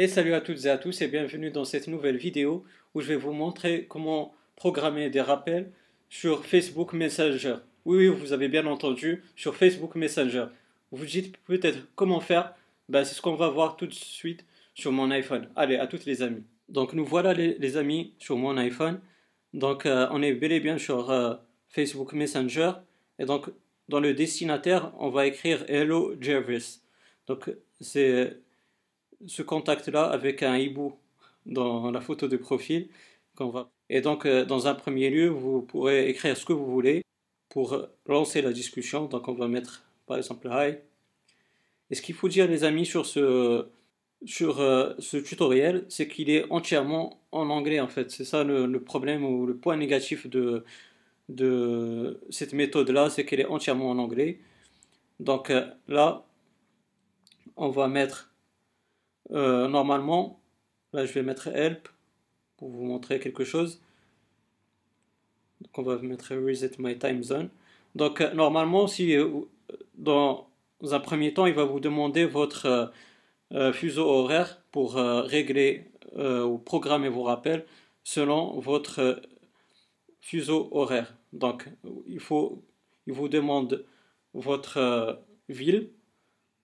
Et salut à toutes et à tous et bienvenue dans cette nouvelle vidéo où je vais vous montrer comment programmer des rappels sur Facebook Messenger. Oui, oui, vous avez bien entendu, sur Facebook Messenger. Vous dites peut-être comment faire ben, C'est ce qu'on va voir tout de suite sur mon iPhone. Allez, à toutes les amis. Donc nous voilà les, amis sur mon iPhone. Donc euh, on est bel et bien sur euh, Facebook Messenger. Et donc dans le destinataire, on va écrire Hello Jervis. Donc c'est ce contact-là avec un hibou dans la photo de profil qu'on va. Et donc, euh, dans un premier lieu, vous pourrez écrire ce que vous voulez pour lancer la discussion. Donc, on va mettre par exemple Hi. Et ce qu'il faut dire, les amis, sur ce, sur, euh, ce tutoriel, c'est qu'il est entièrement en anglais en fait. C'est ça le, problème ou le point négatif de, de cette méthode-là, c'est qu'elle est entièrement en anglais. Donc euh, là, on va mettre euh, normalement, là je vais mettre help pour vous montrer quelque chose. Donc on va mettre reset my time zone. Donc euh, normalement, si euh, dans un premier temps, il va vous demander votre fuseau horaire pour régler ou programmer vos rappels selon votre fuseau horaire. Donc il faut, il vous demande votre ville.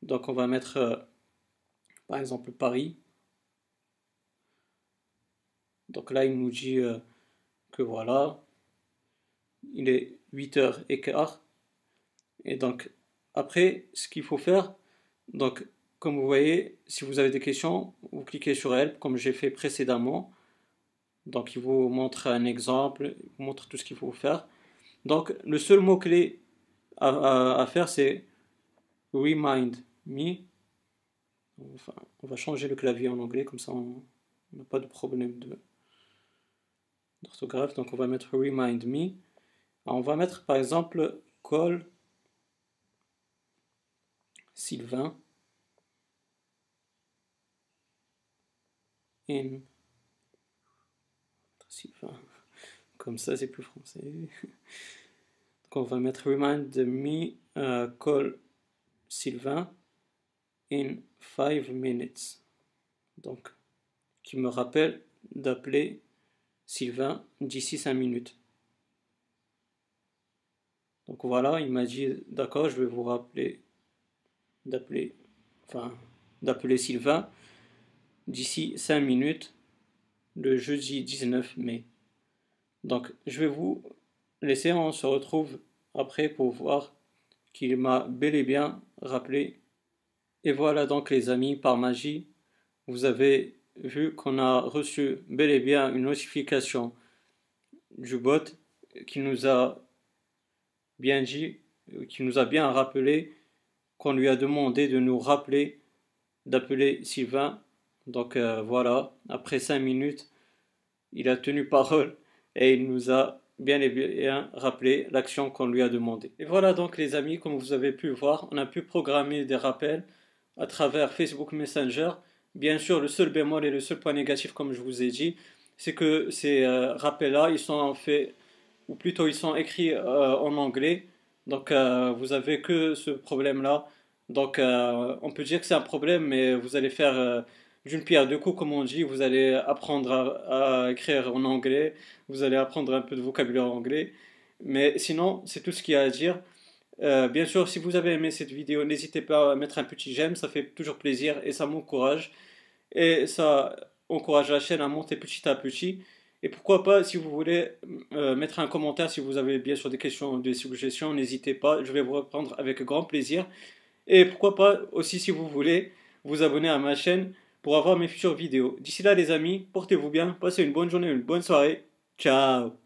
Donc on va mettre par exemple Paris. Donc là, il nous dit euh, que voilà, il est 8h15. Et donc, après, ce qu'il faut faire, donc, comme vous voyez, si vous avez des questions, vous cliquez sur Help, comme j'ai fait précédemment. Donc, il vous montre un exemple, il vous montre tout ce qu'il faut faire. Donc, le seul mot-clé à, à faire, c'est Remind Me on va changer le clavier en anglais, comme ça on n'a pas de problème d'orthographe. Donc on va mettre remind me. on va mettre par exemple call Sylvain in Sylvain. Comme ça c'est plus français. Donc on va mettre remind me euh, call Sylvain in 5 minutes. Donc, qui me rappelle d'appeler Sylvain d'ici 5 minutes. Donc voilà, il m'a dit d'accord, je vais vous rappeler d'appeler enfin d'appeler Sylvain d'ici 5 minutes le jeudi 19 mai. Donc je vais vous laisser, on se retrouve après pour voir qu'il m'a bel et bien rappelé et voilà donc les amis, par magie, vous avez vu qu'on a reçu bel et bien une notification du bot qui nous a bien dit, qui nous a bien rappelé qu'on lui a demandé de nous rappeler d'appeler Sylvain. Donc euh, voilà, après cinq minutes, il a tenu parole et il nous a bien et bien rappelé l'action qu'on lui a demandé. Et voilà donc les amis, comme vous avez pu voir, on a pu programmer des rappels à travers Facebook Messenger. Bien sûr, le seul bémol et le seul point négatif, comme je vous ai dit, c'est que ces euh, rappels-là, ils sont faits, ou plutôt ils sont écrits euh, en anglais. Donc, euh, vous avez que ce problème-là. Donc, on peut dire que c'est un problème, mais vous allez faire d'une pierre deux coups, comme on dit. Vous allez apprendre à, écrire en anglais. Vous allez apprendre un peu de vocabulaire anglais. Mais sinon, c'est tout ce qu'il y a à dire. Euh, bien sûr, si vous avez aimé cette vidéo, n'hésitez pas à mettre un petit j'aime, ça fait toujours plaisir et ça m'encourage. Et ça encourage la chaîne à monter petit à petit. Et pourquoi pas, si vous voulez euh, mettre un commentaire, si vous avez bien sûr des questions, des suggestions, n'hésitez pas, je vais vous répondre avec grand plaisir. Et pourquoi pas aussi, si vous voulez, vous abonner à ma chaîne pour avoir mes futures vidéos. D'ici là, les amis, portez-vous bien, passez une bonne journée, une bonne soirée. Ciao